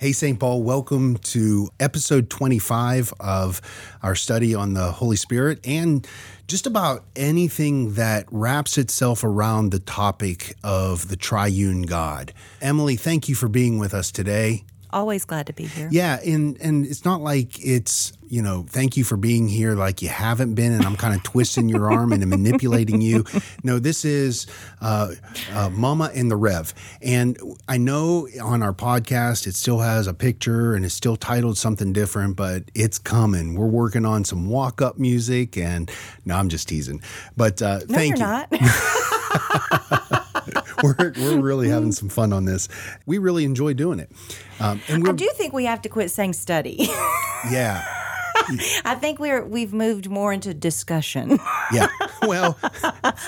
Hey, St. Paul, welcome to episode 25 of our study on the Holy Spirit and just about anything that wraps itself around the topic of the triune God. Emily, thank you for being with us today. Always glad to be here. Yeah, and and it's not like it's you know thank you for being here like you haven't been, and I'm kind of twisting your arm and manipulating you. No, this is uh, uh, Mama and the Rev, and I know on our podcast it still has a picture and it's still titled something different, but it's coming. We're working on some walk up music, and no, I'm just teasing. But uh, no, thank you're you. we're, we're really having some fun on this. We really enjoy doing it. Um, and I do think we have to quit saying study. yeah. I think we're we've moved more into discussion. Yeah. Well,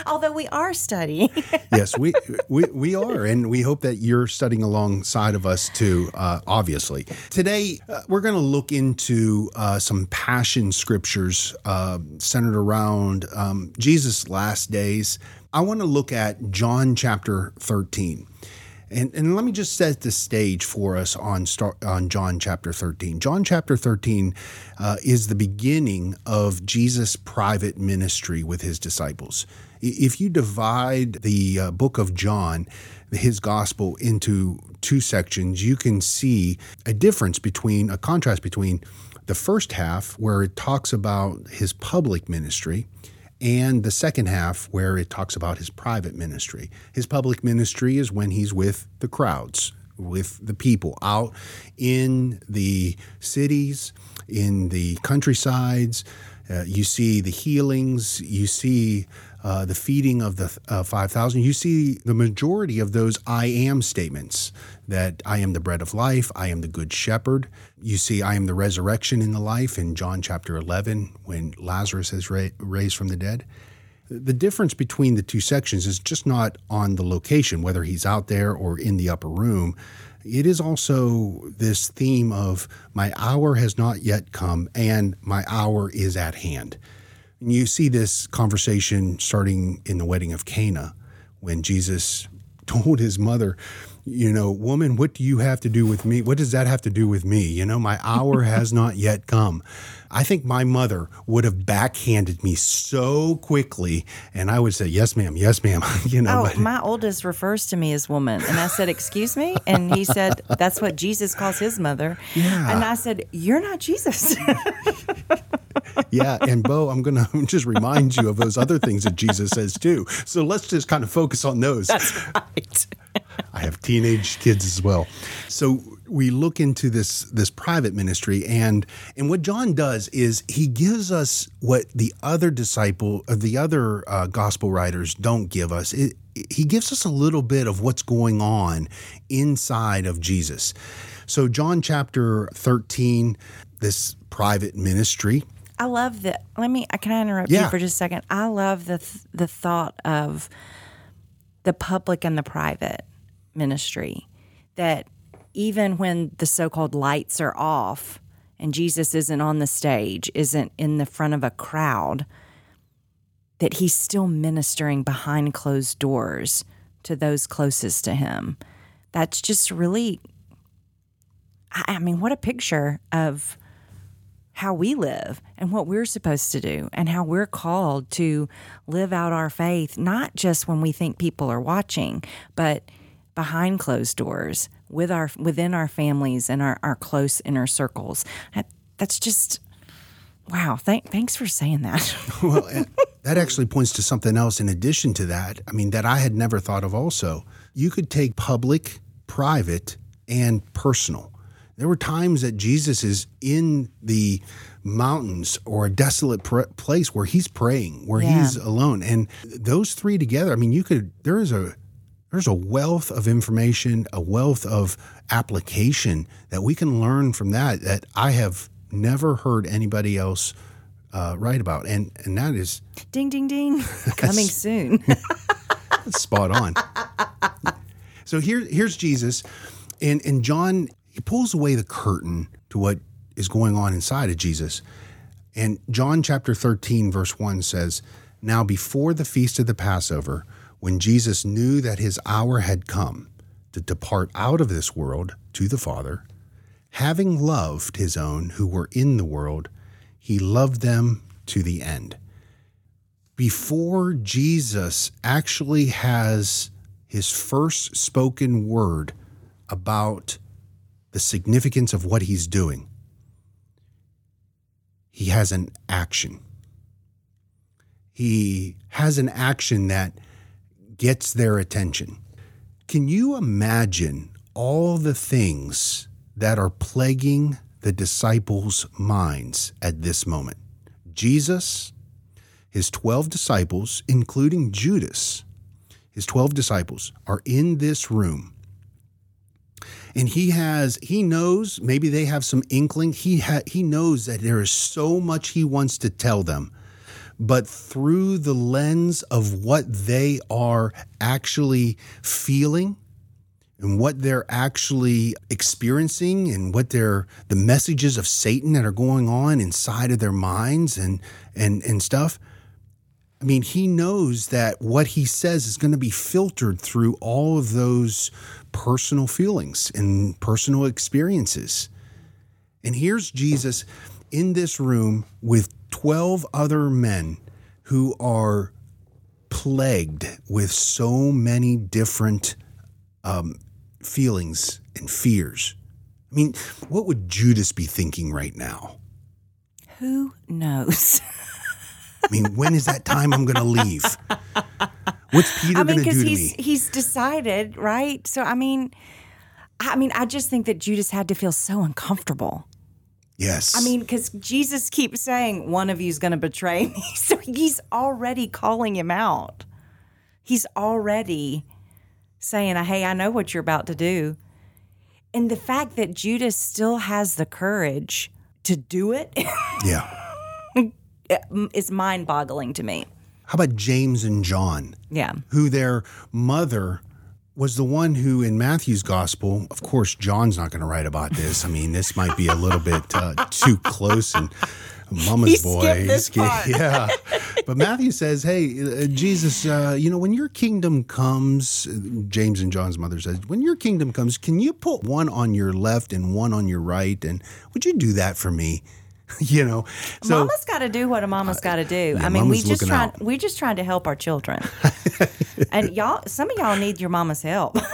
although we are studying. yes, we, we we are, and we hope that you're studying alongside of us too. Uh, obviously, today uh, we're going to look into uh, some passion scriptures uh, centered around um, Jesus' last days. I want to look at John chapter 13. And, and let me just set the stage for us on on John chapter 13. John chapter 13 uh, is the beginning of Jesus' private ministry with his disciples. If you divide the uh, book of John, his gospel, into two sections, you can see a difference between, a contrast between the first half, where it talks about his public ministry, and the second half where it talks about his private ministry. His public ministry is when he's with the crowds, with the people out in the cities, in the countrysides. Uh, you see the healings, you see uh, the feeding of the uh, 5,000. You see the majority of those I am statements that I am the bread of life, I am the good shepherd. You see, I am the resurrection in the life in John chapter 11 when Lazarus is ra- raised from the dead. The difference between the two sections is just not on the location, whether he's out there or in the upper room. It is also this theme of my hour has not yet come and my hour is at hand. And you see this conversation starting in the wedding of Cana when Jesus told his mother, you know, woman, what do you have to do with me? What does that have to do with me? You know, my hour has not yet come. I think my mother would have backhanded me so quickly, and I would say, "Yes, ma'am. Yes, ma'am." you know. Oh, but, my oldest refers to me as woman, and I said, "Excuse me," and he said, "That's what Jesus calls his mother." Yeah. And I said, "You're not Jesus." yeah, and Bo, I'm going to just remind you of those other things that Jesus says too. So let's just kind of focus on those. That's right. I have teenage kids as well. So we look into this this private ministry and and what John does is he gives us what the other disciple of uh, the other uh, gospel writers don't give us. It, he gives us a little bit of what's going on inside of Jesus. So John chapter 13 this private ministry I love that. Let me. Can I interrupt yeah. you for just a second? I love the the thought of the public and the private ministry that even when the so-called lights are off and Jesus isn't on the stage, isn't in the front of a crowd, that he's still ministering behind closed doors to those closest to him. That's just really I mean, what a picture of how we live and what we're supposed to do and how we're called to live out our faith, not just when we think people are watching, but behind closed doors with our within our families and our, our close inner circles. That's just wow. Thank, thanks for saying that. well, that actually points to something else in addition to that. I mean, that I had never thought of also. You could take public, private, and personal. There were times that Jesus is in the mountains or a desolate pr- place where he's praying, where yeah. he's alone. And those three together, I mean, you could, there is a, there's a wealth of information, a wealth of application that we can learn from that that I have never heard anybody else uh, write about, and and that is ding ding ding coming soon. spot on. so here here's Jesus, and and John he pulls away the curtain to what is going on inside of Jesus, and John chapter thirteen verse one says, "Now before the feast of the Passover." When Jesus knew that his hour had come to depart out of this world to the Father, having loved his own who were in the world, he loved them to the end. Before Jesus actually has his first spoken word about the significance of what he's doing, he has an action. He has an action that gets their attention. Can you imagine all the things that are plaguing the disciples' minds at this moment? Jesus, his 12 disciples, including Judas, his 12 disciples, are in this room. And he has, he knows, maybe they have some inkling. He ha, he knows that there is so much he wants to tell them but through the lens of what they are actually feeling and what they're actually experiencing and what they're the messages of Satan that are going on inside of their minds and and and stuff. I mean, he knows that what he says is going to be filtered through all of those personal feelings and personal experiences. And here's Jesus in this room with 12 other men who are plagued with so many different um, feelings and fears. I mean, what would Judas be thinking right now? Who knows? I mean, when is that time I'm going to leave? What's Peter I mean, going to do to he's me? he's decided, right? So I mean, I mean, I just think that Judas had to feel so uncomfortable. Yes. I mean, because Jesus keeps saying one of you is going to betray me, so he's already calling him out. He's already saying, uh, "Hey, I know what you're about to do," and the fact that Judas still has the courage to do it yeah. is mind-boggling to me. How about James and John? Yeah. who their mother was the one who in Matthew's gospel, of course, John's not going to write about this. I mean, this might be a little bit uh, too close and mama's boy. Yeah. But Matthew says, hey, uh, Jesus, uh, you know, when your kingdom comes, James and John's mother says, when your kingdom comes, can you put one on your left and one on your right? And would you do that for me? you know, so mama's got to do what a mama's got to do. yeah, I mean, we just trying out. we just trying to help our children. and y'all, some of y'all need your mama's help.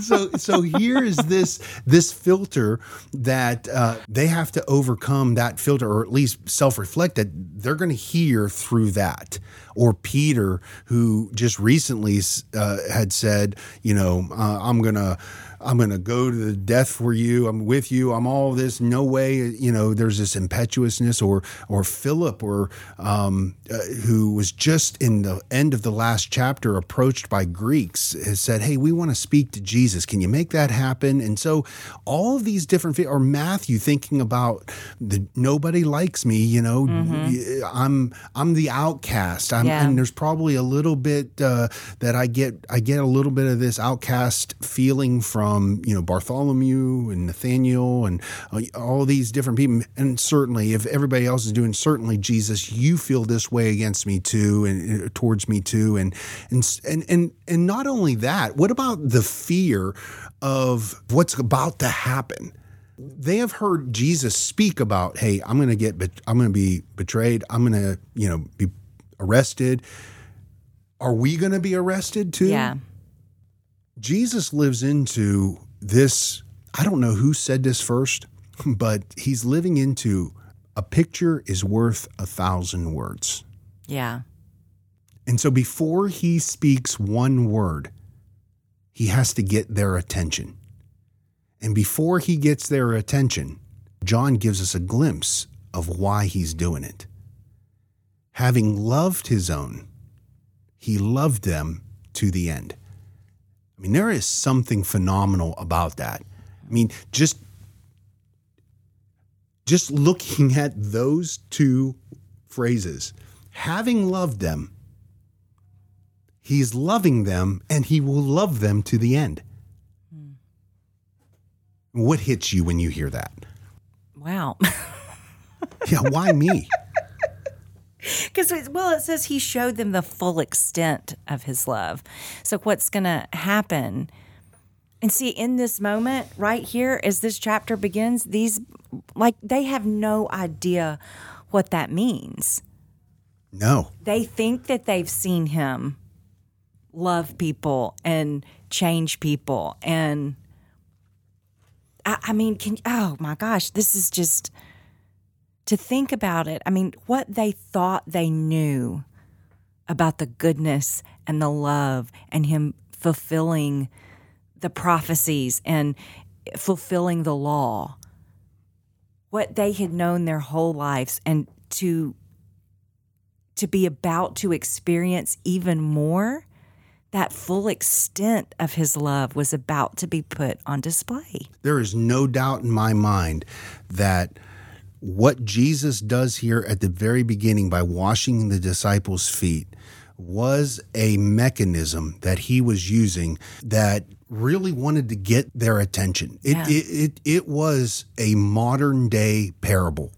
so so here is this this filter that uh, they have to overcome that filter or at least self-reflect that they're going to hear through that or peter who just recently uh, had said you know uh, i'm gonna i'm gonna go to the death for you. I'm with you. I'm all this. No way you know there's this impetuousness or or philip or um, uh, who was just in the end of the last chapter approached by greeks has said hey we want to speak to jesus. Can you make that happen? And so all of these different or matthew thinking about the nobody likes me you know i'm i'm the outcast. I'm, Yeah. and there's probably a little bit uh, that i get i get a little bit of this outcast feeling from you know bartholomew and nathaniel and uh, all these different people and certainly if everybody else is doing certainly jesus you feel this way against me too and uh, towards me too and and and and, and not only that what about the fear of what's about to happen they have heard Jesus speak about, hey, I'm going to get, I'm going to be betrayed. I'm going to, you know, be arrested. Are we going to be arrested too? yeah. Jesus lives into this. I don't know who said this first, but he's living into a picture is worth a thousand words. Yeah. And so before he speaks one word, he has to get their attention. And before he gets their attention, John gives us a glimpse of why he's doing it. Having loved his own, he loved them to the end. I mean, there is something phenomenal about that. I mean, just just looking at those two phrases, having loved them, he's loving them and he will love them to the end. What hits you when you hear that? Wow. Yeah, why me? Because, well, it says he showed them the full extent of his love. So, what's going to happen And see, in this moment right here, as this chapter begins, these, like, they have no idea what that means. No. They think that they've seen him love people and change people. And I, I mean, can, oh my gosh, this is just to think about it. I mean, what they thought they knew about the goodness and the love and him fulfilling the prophecies and fulfilling the law. What they had known their whole lives and to to be about to experience even more, that full extent of his love was about to be put on display. There is no doubt in my mind that what Jesus does here at the very beginning by washing the disciples' feet was a mechanism that he was using that really wanted to get their attention. It Yeah. it, it, it was a modern day parable.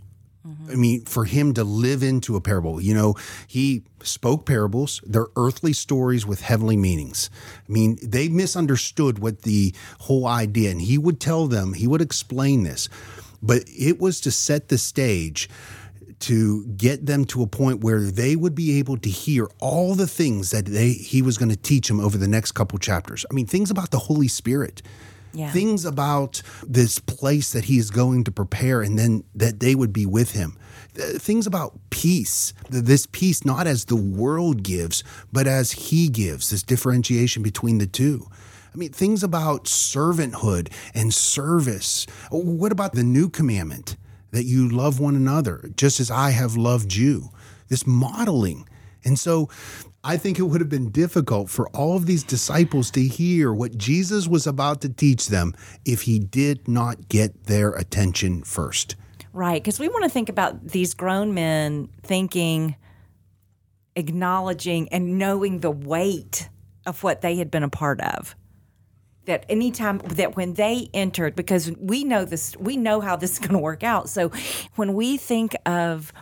Mm-hmm. I mean, for him to live into a parable, you know, he spoke parables. They're earthly stories with heavenly meanings. I mean, they misunderstood what the whole idea, and he would tell them, he would explain this, but it was to set the stage to get them to a point where they would be able to hear all the things that they he was going to teach them over the next couple chapters. I mean, things about the Holy Spirit Yeah. things about this place that he is going to prepare and then that they would be with him things about peace this peace not as the world gives but as he gives this differentiation between the two I mean, things about servanthood and service. What about the new commandment that you love one another just as I have loved you? This modeling. And so I think it would have been difficult for all of these disciples to hear what Jesus was about to teach them if he did not get their attention first. Right, because we want to think about these grown men thinking, acknowledging, and knowing the weight of what they had been a part of. That anytime that when they entered, because we know this, we know how this is going to work out. So when we think of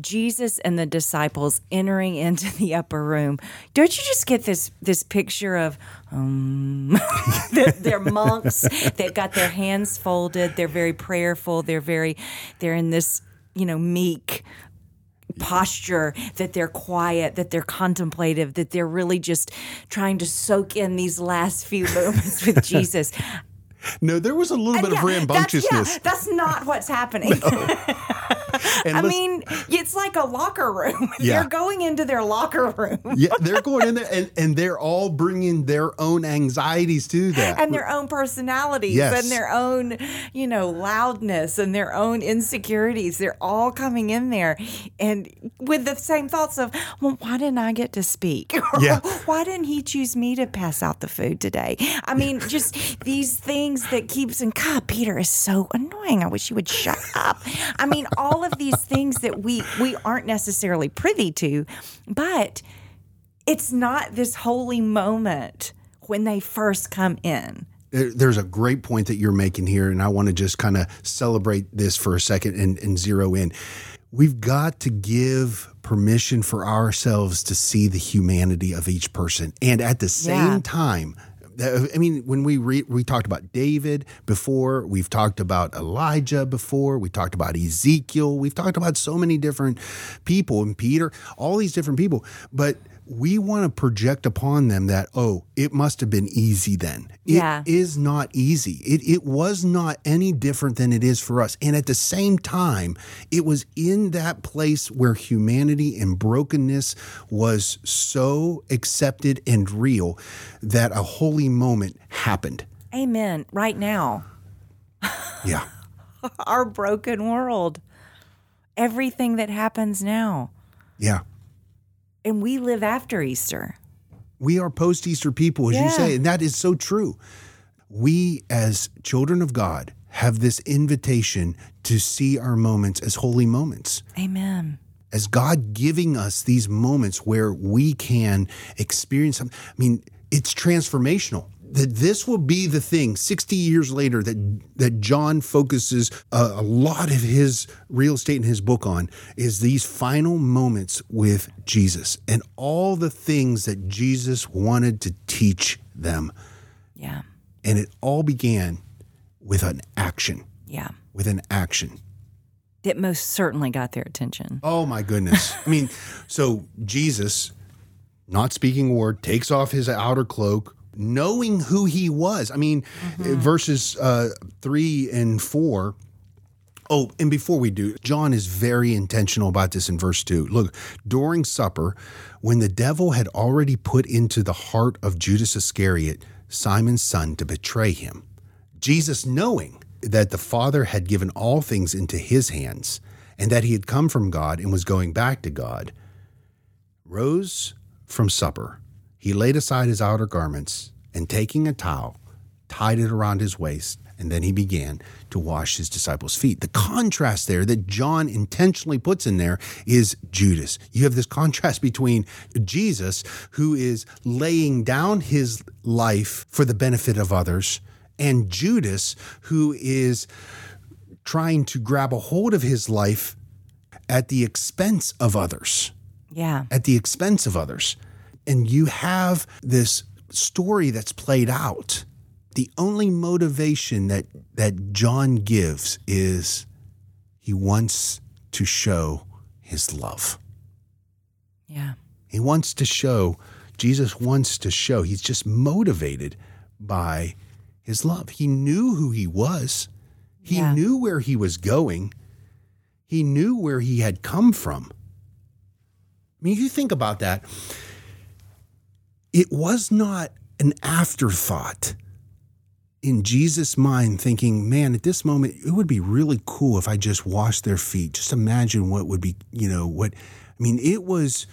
Jesus and the disciples entering into the upper room, don't you just get this this picture of um, they're, they're monks. They've got their hands folded. They're very prayerful. They're very, they're in this, you know, meek posture that they're quiet, that they're contemplative, that they're really just trying to soak in these last few moments with Jesus. No, there was a little bit of rambunctiousness. That's, yeah, that's not what's happening. And I listen- mean, it's like a locker room. Yeah. They're going into their locker room. yeah, they're going in there and, and they're all bringing their own anxieties to that. and their own personalities Yes. and their own, you know, loudness and their own insecurities. They're all coming in there and with the same thoughts of, well, why didn't I get to speak? Yeah. why didn't he choose me to pass out the food today? I mean, just these things that keeps and God, Peter is so annoying. I wish he would shut up. I mean, all of these things that we we aren't necessarily privy to, but it's not this holy moment when they first come in. There's a great point that you're making here, and I want to just kind of celebrate this for a second and, and zero in. We've got to give permission for ourselves to see the humanity of each person. And at the same Yeah. time, I mean, when we we talked about David before, we've talked about Elijah before, we talked about Ezekiel, we've talked about so many different people and Peter, all these different people, but we want to project upon them that oh, it must have been easy then. It Yeah. is not easy. It it was not any different than it is for us. And at the same time, it was in that place where humanity and brokenness was so accepted and real that a holy moment happened. Amen. Right now, Yeah. our broken world, everything that happens now. Yeah. And we live after Easter. We are post Easter people, as you say, and that is so true. We, as children of God, have this invitation to see our moments as holy moments. Amen. as God giving us these moments where we can experience something. I mean, it's transformational. That this will be the thing 60 years later that that John focuses a, a lot of his real estate in his book on is these final moments with Jesus and all the things that Jesus wanted to teach them. Yeah. And it all began with an action, Yeah. with an action. It most certainly got their attention. Oh my goodness. I mean, so Jesus, not speaking a word, takes off his outer cloak, knowing who he was. I mean, verses uh, three and four. Oh, and before we do, John is very intentional about this in verse 2. Look, during supper, when the devil had already put into the heart of Judas Iscariot, Simon's son, to betray him, Jesus, knowing that the Father had given all things into his hands and that he had come from God and was going back to God, rose from supper. He laid aside his outer garments and taking a towel, tied it around his waist, and then he began to wash his disciples' feet. The contrast there that John intentionally puts in there is Judas. You have this contrast between Jesus, who is laying down his life for the benefit of others, and Judas, who is trying to grab a hold of his life at the expense of others Yeah. at the expense of others. And you have this story that's played out. The only motivation that that John gives is he wants to show his love. Yeah. He wants to show Jesus wants to show he's just motivated by his love. He knew who he was. He Yeah. knew where he was going. He knew where he had come from. I mean, you think about that. It was not an afterthought in Jesus' mind, thinking, man, at this moment, it would be really cool if I just washed their feet. Just imagine what would be, you know, what, I mean, it was.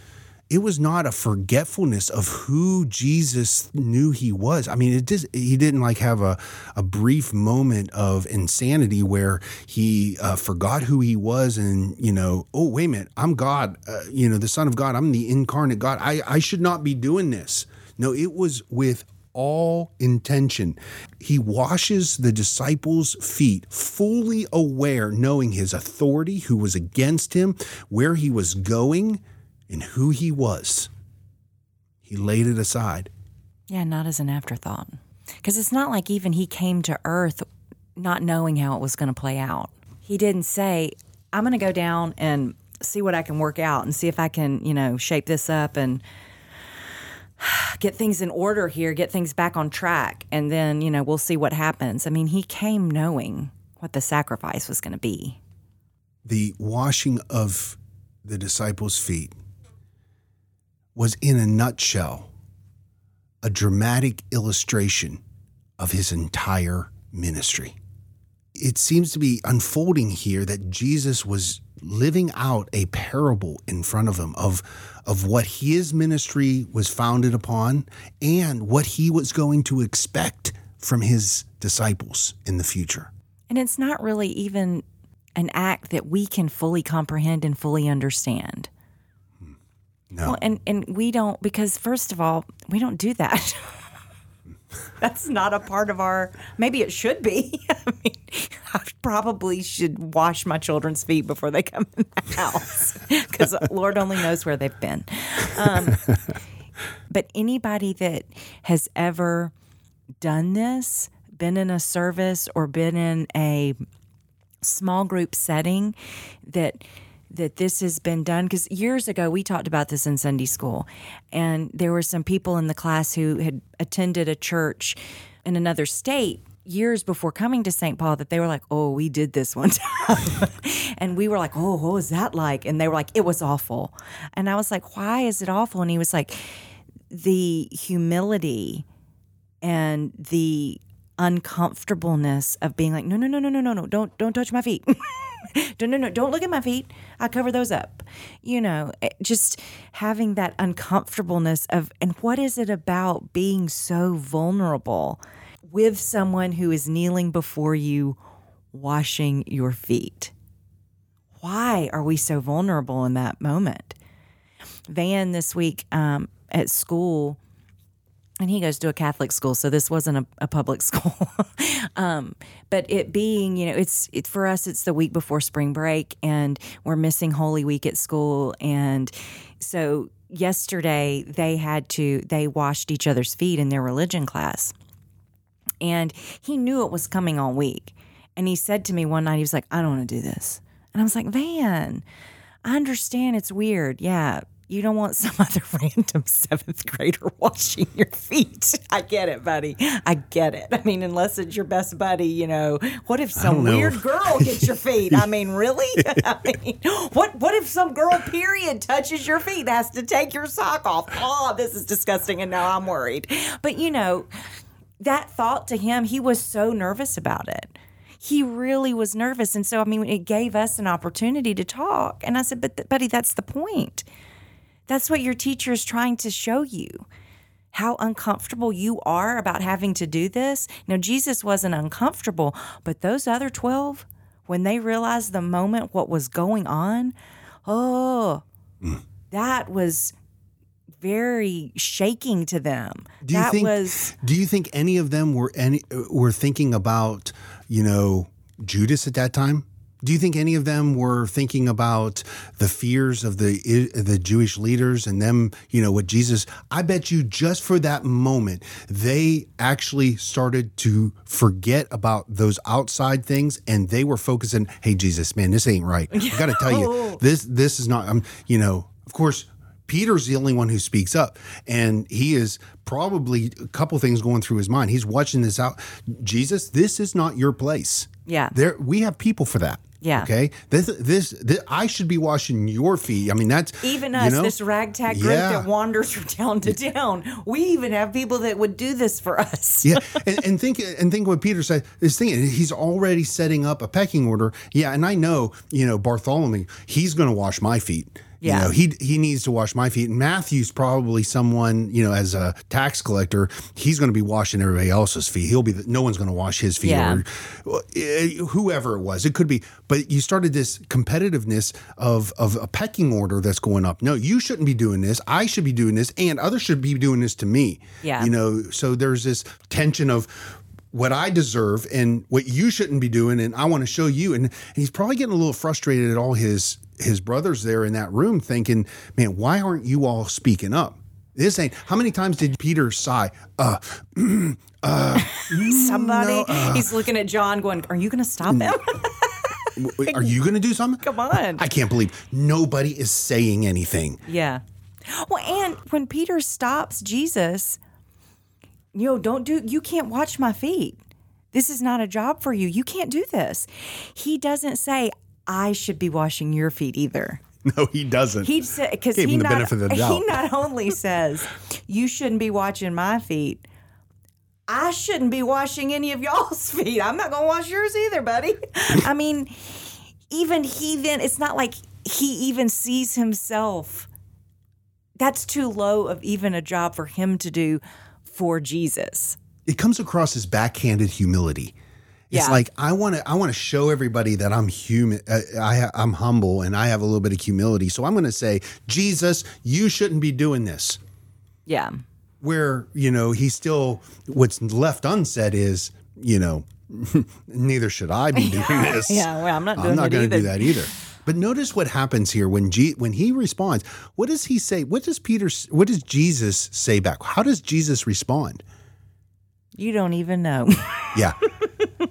It was not a forgetfulness of who Jesus knew he was. I mean, it just he didn't like have a, a brief moment of insanity where he uh, forgot who he was and you know, oh wait a minute, I'm God, uh, you know, the Son of God, I'm the incarnate God. I I should not be doing this. No, it was with all intention. He washes the disciples' feet, fully aware, knowing his authority, who was against him, where he was going, and who he was. He laid it aside. Yeah, not as an afterthought. Because it's not like even he came to Earth not knowing how it was going to play out. He didn't say, I'm going to go down and see what I can work out and see if I can, you know, shape this up and get things in order here, get things back on track. And then, you know, we'll see what happens. I mean, he came knowing what the sacrifice was going to be. The washing of the disciples' feet was, in a nutshell, a dramatic illustration of his entire ministry. It seems to be unfolding here that Jesus was living out a parable in front of him of, of what his ministry was founded upon and what he was going to expect from his disciples in the future. And it's not really even an act that we can fully comprehend and fully understand. Hmm. No. Well, and and we don't because first of all, we don't do that. That's not a part of our. Maybe it should be. I mean, I probably should wash my children's feet before they come in the house because Lord only knows where they've been. Um, but anybody that has ever done this, been in a service or been in a small group setting that that this has been done because years ago we talked about this in Sunday school and there were some people in the class who had attended a church in another state years before coming to St. Paul that they were like, "Oh, we did this one time." and we were like, "Oh, what was that like?" And they were like, "It was awful." And I was like, "Why is it awful?" And he was like, "The humility and the uncomfortableness of being like, no, no, no, no, no, no, no, don't, don't touch my feet. no, no, no, don't look at my feet. I cover those up. You know, eh, just having that uncomfortableness of, and what is it about being so vulnerable with someone who is kneeling before you, washing your feet? Why are we so vulnerable in that moment? Van this week um, at school and he goes to a Catholic school, so this wasn't a, a public school. um, but it being, you know, it's it, for us. It's the week before spring break, and we're missing Holy Week at school, and so yesterday they had to they washed each other's feet in their religion class, And he knew it was coming all week. And he said to me one night, he was like, I don't want to do this. And I was like, Van, I understand it's weird. Yeah. You don't want some other random seventh grader washing your feet. I get it, buddy. I get it. I mean, unless it's your best buddy, you know. What if some weird girl gets your feet? I mean, really? I mean, what what if some girl period touches your feet, has to take your sock off? Oh, this is disgusting, and now I'm worried. But you know, that thought to him, he was so nervous about it. He really was nervous, and so I mean, it gave us an opportunity to talk. And I said, "But, buddy, that's the point." That's what your teacher is trying to show you. How uncomfortable you are about having to do this. Now, Jesus wasn't uncomfortable, but those other 12, when they realized the moment what was going on, oh, Mm. that was very shaking to them. Do you that think? was do you think any of them were any were thinking about you know Judas at that time? Do you think any of them were thinking about the fears of the the Jewish leaders and them? You know what Jesus? I bet you just for that moment they actually started to forget about those outside things and they were focusing. Hey Jesus, man, this ain't right. I got to tell you, this this is not. I'm you know of course. Peter's the only one who speaks up, and he is probably a couple things going through his mind. He's watching this out. Jesus, this is not your place. Yeah. there we have people for that. Yeah. Okay. This, this, this I should be washing your feet. I mean, that's even you us, know? this ragtag group Yeah. that wanders from town to town. We even have people that would do this for us. yeah, and, and think and think what Peter said is thinking he's already setting up a pecking order. Yeah, and I know you know Bartholomew. He's going to wash my feet. Yeah. You know, he he needs to wash my feet. And Matthew's probably someone you know as a tax collector. He's going to be washing everybody else's feet. He'll be the, no one's going to wash his feet Yeah. or eh, whoever it was. It could be, but you started this competitiveness of of a pecking order that's going up. No, you shouldn't be doing this. I should be doing this, and others should be doing this to me. Yeah. You know, so there's this tension of what I deserve and what you shouldn't be doing, and I want to show you. And, and he's probably getting a little frustrated at all his his brothers there in that room, thinking, "Man, why aren't you all speaking up?" This ain't. How many times did Peter sigh? Uh, uh mm, Somebody, uh, he's looking at John, going, "Are you going to stop him? are you going to do something? Come on!" I can't believe nobody is saying anything. Yeah. Well, and when Peter stops Jesus, you know, don't do, you can't watch my feet. This is not a job for you. You can't do this. He doesn't say, I should be washing your feet either. No, he doesn't. He said, because he not, he not only says, you shouldn't be watching my feet. I shouldn't be washing any of y'all's feet. I'm not going to wash yours either, buddy. I mean, even he then, it's not like he even sees himself. That's too low of even a job for him to do for Jesus. it comes across as backhanded humility. It's Yeah. like I want to I want to show everybody that I'm human uh, I I'm humble and I have a little bit of humility. So I'm going to say, "Jesus, you shouldn't be doing this." Yeah. Where, you know, he still what's left unsaid is, you know, neither should I be doing this. Yeah, well, I'm not doing I'm not going to do that either. But notice what happens here when G, when he responds. What does he say? What does Peter what does Jesus say back? How does Jesus respond? You don't even know. Yeah.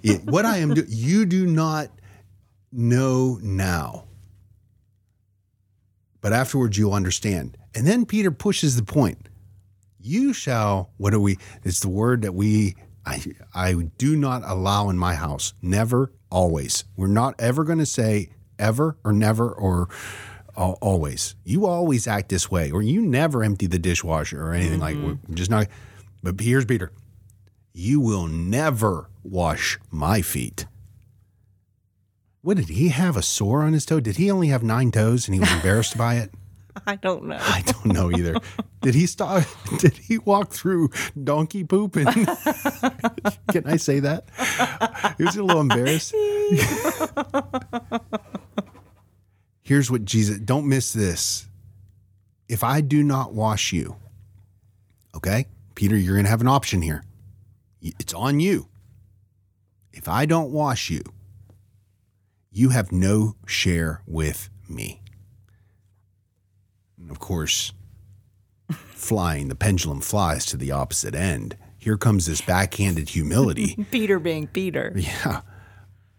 Yeah. What I am doing, you do not know now. But afterwards you'll understand. And then Peter pushes the point. You shall, what do we, it's the word that we, I, I do not allow in my house. Never, always. We're not ever going to say ever or never or al- always. You always act this way, or you never empty the dishwasher or anything like mm-hmm. we're just not. But here's Peter you will never wash my feet. What did he have a sore on his toe? Did he only have nine toes and he was embarrassed by it? I don't know. I don't know either. Did he stop? Did he walk through donkey poop? And can I say that? He was a little embarrassed. Here's what Jesus. Don't miss this. If I do not wash you, okay, Peter, you're going to have an option here. It's on you. If I don't wash you, you have no share with me. And of course, flying, the pendulum flies to the opposite end. here comes this backhanded humility. Peter being Peter. yeah.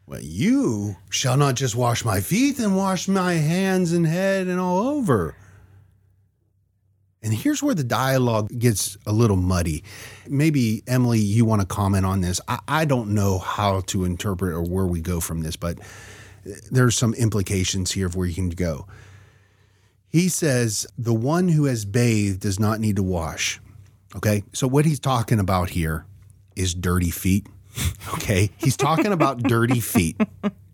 Well, you shall not just wash my feet and wash my hands and head and all over. And here's where the dialogue gets a little muddy. Maybe, Emily, you want to comment on this. I, I don't know how to interpret or where we go from this, but uh, there's some implications here of where you can go. He says, The one who has bathed does not need to wash. Okay. So, what he's talking about here is dirty feet. Okay. He's talking about dirty feet.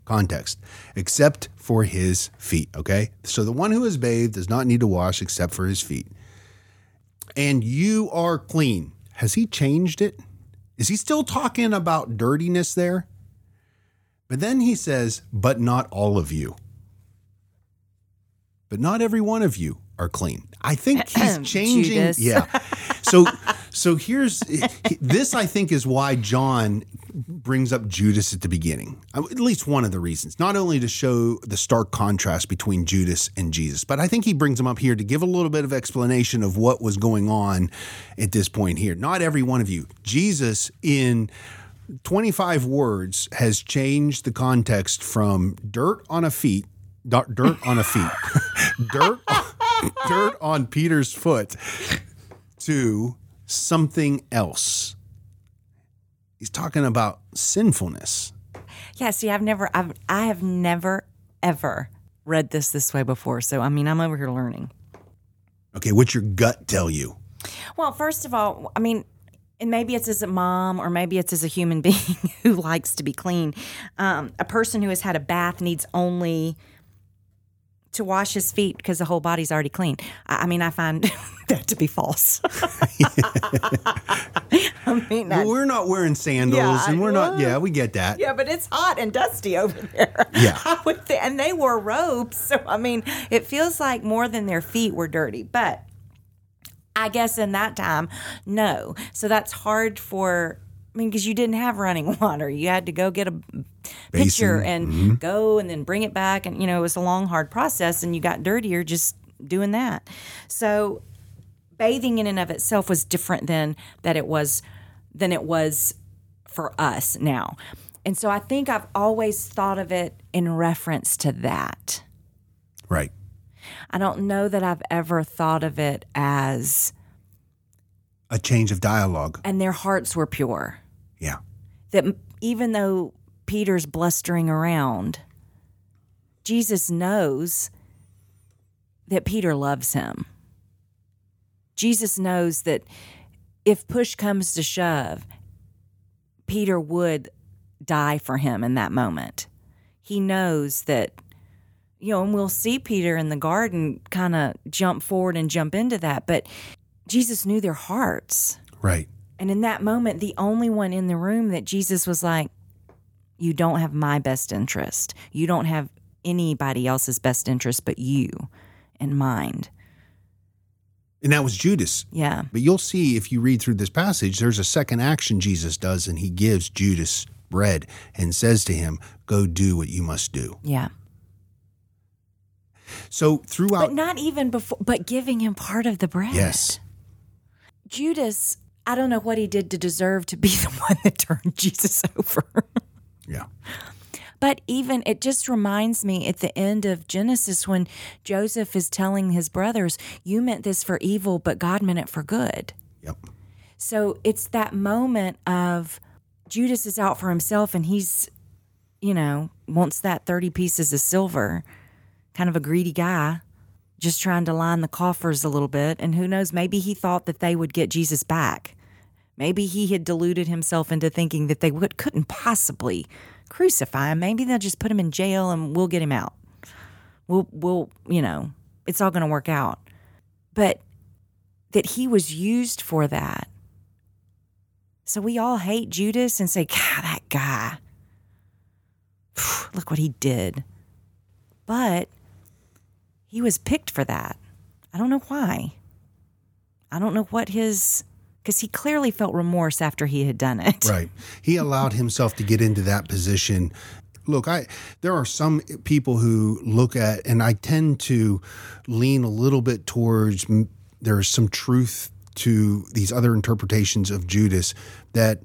Context, except for his feet. Okay. So, the one who has bathed does not need to wash except for his feet and you are clean. Has he changed it? Is he still talking about dirtiness there? But then he says, but not all of you. But not every one of you are clean. I think he's changing. Yeah. So so here's this I think is why John brings up Judas at the beginning. At least one of the reasons. Not only to show the stark contrast between Judas and Jesus, but I think he brings him up here to give a little bit of explanation of what was going on at this point here. Not every one of you. Jesus in 25 words has changed the context from dirt on a feet, dirt on a feet, dirt, dirt on Peter's foot to something else. He's talking about sinfulness. Yeah, see, I've never, I've, I have never, ever read this this way before. So, I mean, I'm over here learning. Okay, what's your gut tell you? Well, first of all, I mean, and maybe it's as a mom or maybe it's as a human being who likes to be clean. Um, a person who has had a bath needs only to wash his feet because the whole body's already clean. I, I mean, I find that to be false. I mean, Well, we're not wearing sandals Yeah, and we're not, yeah, we get that. yeah, but it's hot and dusty over there. Yeah. Thi- and they wore robes, so I mean, it feels like more than their feet were dirty. But I guess in that time, no. So that's hard for. I mean, because you didn't have running water, you had to go get a pitcher and mm-hmm. go and then bring it back, and you know it was a long, hard process, and you got dirtier just doing that. So bathing in and of itself was different than that it was than it was for us now. And so I think I've always thought of it in reference to that. Right. I don't know that I've ever thought of it as A change of dialogue. and their hearts were pure. Yeah. That even though Peter's blustering around, Jesus knows that Peter loves him. Jesus knows that if push comes to shove, Peter would die for him in that moment. He knows that, you know, and we'll see Peter in the garden kind of jump forward and jump into that, but Jesus knew their hearts. Right. And in that moment, the only one in the room that Jesus was like, You don't have my best interest. You don't have anybody else's best interest but you in mind. And that was Judas. Yeah. But you'll see if you read through this passage, there's a second action Jesus does, and he gives Judas bread and says to him, Go do what you must do. Yeah. So throughout, But not even before, but giving him part of the bread. yes, Judas, I don't know what he did to deserve to be the one that turned Jesus over. yeah, But even it just reminds me at the end of Genesis when Joseph is telling his brothers, You meant this for evil, but God meant it for good. yep, So it's that moment of Judas is out for himself and he's, you know, wants that 30 pieces of silver, kind of a greedy guy, just trying to line the coffers a little bit. And who knows, maybe he thought that they would get Jesus back. Maybe he had deluded himself into thinking that they would, couldn't possibly crucify him. Maybe they'll just put him in jail and we'll get him out. We'll, we'll, you know, it's all going to work out. But that he was used for that. So we all hate Judas and say, God, that guy. Look what he did. But he was picked for that. I don't know why. I don't know what his, because he clearly felt remorse after he had done it. right. He allowed himself to get into that position. Look, I there are some people who look at, and I tend to lean a little bit towards. There's some truth to these other interpretations of Judas that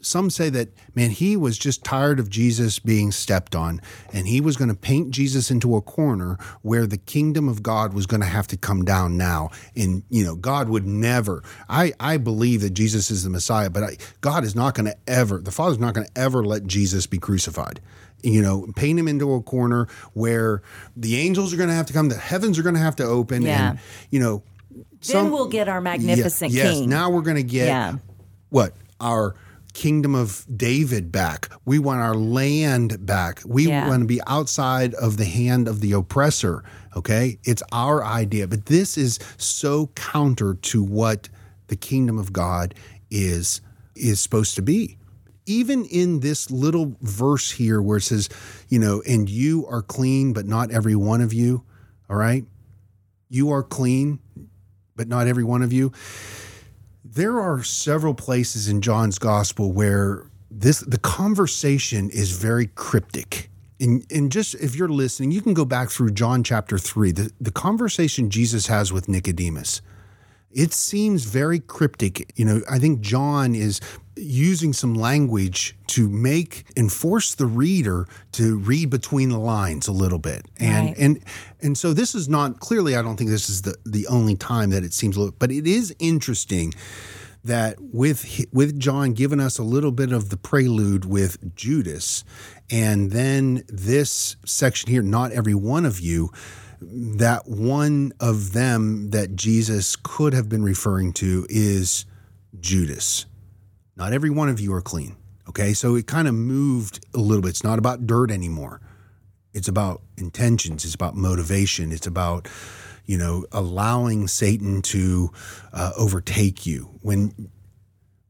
some say that man he was just tired of Jesus being stepped on and he was going to paint Jesus into a corner where the kingdom of God was going to have to come down now and you know God would never I I believe that Jesus is the Messiah but I, God is not going to ever the Father's not going to ever let Jesus be crucified you know, paint him into a corner where the angels are going to have to come, the heavens are going to have to open, Yeah. and you know, then we'll get our magnificent yes, king. now we're going to get Yeah. what our kingdom of David back. We want our land back. We Yeah. want to be outside of the hand of the oppressor. Okay, it's our idea, but this is so counter to what the kingdom of God is is supposed to be. Even in this little verse here where it says, you know, and you are clean, but not every one of you. All right. You are clean, but not every one of you. There are several places in John's gospel where this the conversation is very cryptic. And, and just if you're listening, you can go back through John chapter three, the, the conversation Jesus has with Nicodemus. It seems very cryptic. You know, I think John is using some language to make and force the reader to read between the lines a little bit. And Right. and and so this is not clearly I don't think this is the the only time that it seems but it is interesting that with with John giving us a little bit of the prelude with Judas and then this section here not every one of you that one of them that Jesus could have been referring to is Judas. Not every one of you are clean. Okay. So it kind of moved a little bit. It's not about dirt anymore. It's about intentions. It's about motivation. It's about, you know, allowing Satan to uh, overtake you. When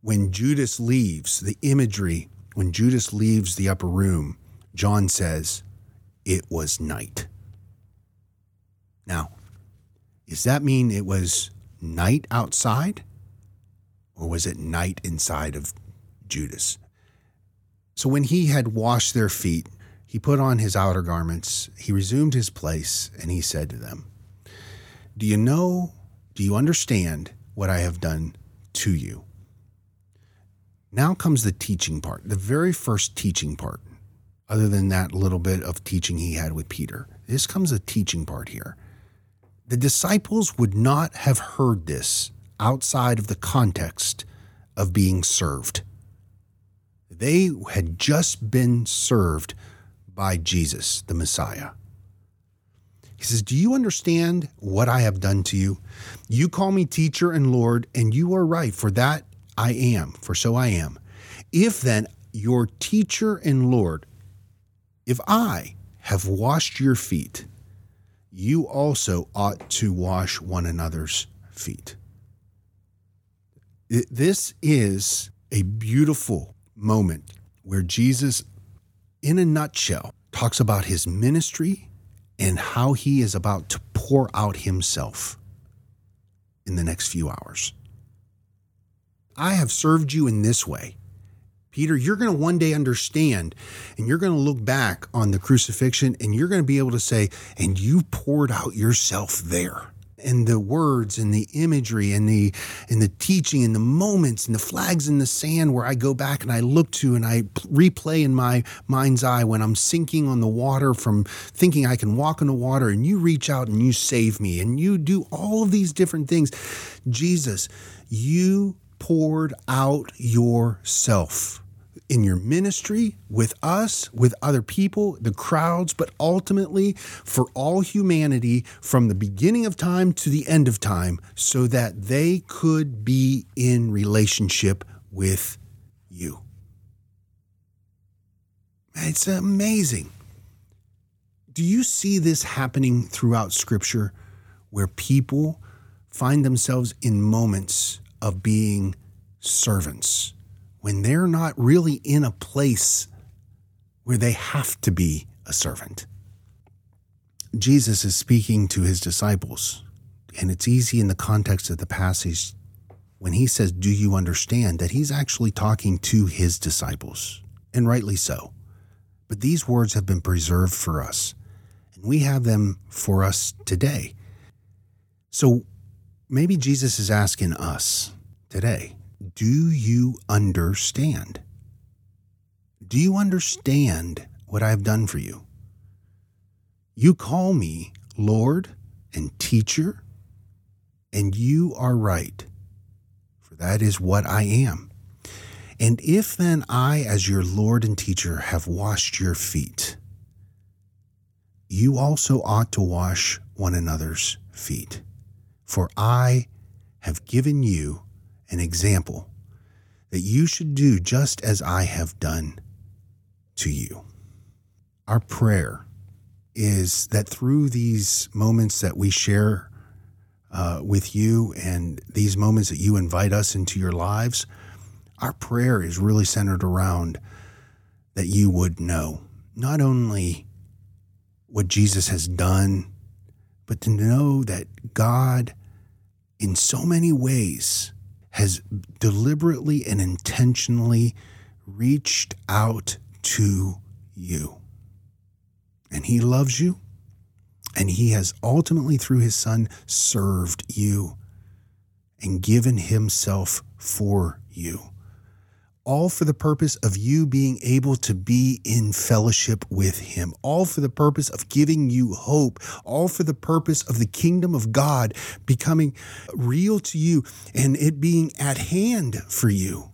when Judas leaves, the imagery, when Judas leaves the upper room, John says, it was night. Now, does that mean it was night outside? Or was it night inside of Judas? So when he had washed their feet, he put on his outer garments, he resumed his place, and he said to them, Do you know, do you understand what I have done to you? Now comes the teaching part, the very first teaching part, other than that little bit of teaching he had with Peter. This comes the teaching part here. The disciples would not have heard this outside of the context of being served. They had just been served by Jesus, the Messiah. He says, Do you understand what I have done to you? You call me teacher and Lord, and you are right, for that I am, for so I am. If then your teacher and Lord, if I have washed your feet, you also ought to wash one another's feet. This is a beautiful moment where Jesus, in a nutshell, talks about his ministry and how he is about to pour out himself in the next few hours. I have served you in this way. Peter, you're going to one day understand and you're going to look back on the crucifixion and you're going to be able to say, and you poured out yourself there. And the words and the imagery and the and the teaching and the moments and the flags in the sand where I go back and I look to and I replay in my mind's eye when I'm sinking on the water from thinking I can walk on the water and you reach out and you save me and you do all of these different things. Jesus, you poured out yourself in your ministry, with us, with other people, the crowds, but ultimately for all humanity from the beginning of time to the end of time, so that they could be in relationship with you. It's amazing. Do you see this happening throughout Scripture where people find themselves in moments of being servants when they're not really in a place where they have to be a servant? Jesus is speaking to his disciples, and it's easy in the context of the passage when he says, Do you understand? that he's actually talking to his disciples, and rightly so. But these words have been preserved for us, and we have them for us today. So, maybe Jesus is asking us today do you understand? Do you understand what I've done for you? You call me Lord and teacher, and you are right, for that is what I am. And if then I, as your Lord and teacher, have washed your feet, you also ought to wash one another's feet. For I have given you an example that you should do just as I have done to you. Our prayer is that through these moments that we share uh, with you and these moments that you invite us into your lives, our prayer is really centered around that you would know not only what Jesus has done, but to know that God, in so many ways, has deliberately and intentionally reached out to you. And He loves you, and He has ultimately, through His Son, served you and given Himself for you all for the purpose of you being able to be in fellowship with Him, all for the purpose of giving you hope, all for the purpose of the kingdom of God becoming real to you and it being at hand for you,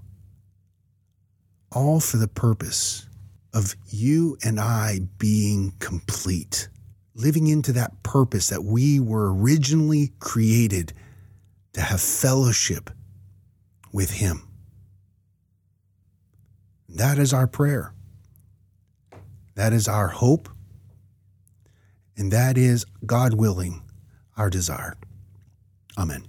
all for the purpose of you and I being complete, living into that purpose that we were originally created to have fellowship with Him. That is our prayer. That is our hope. And that is, God willing, our desire. Amen.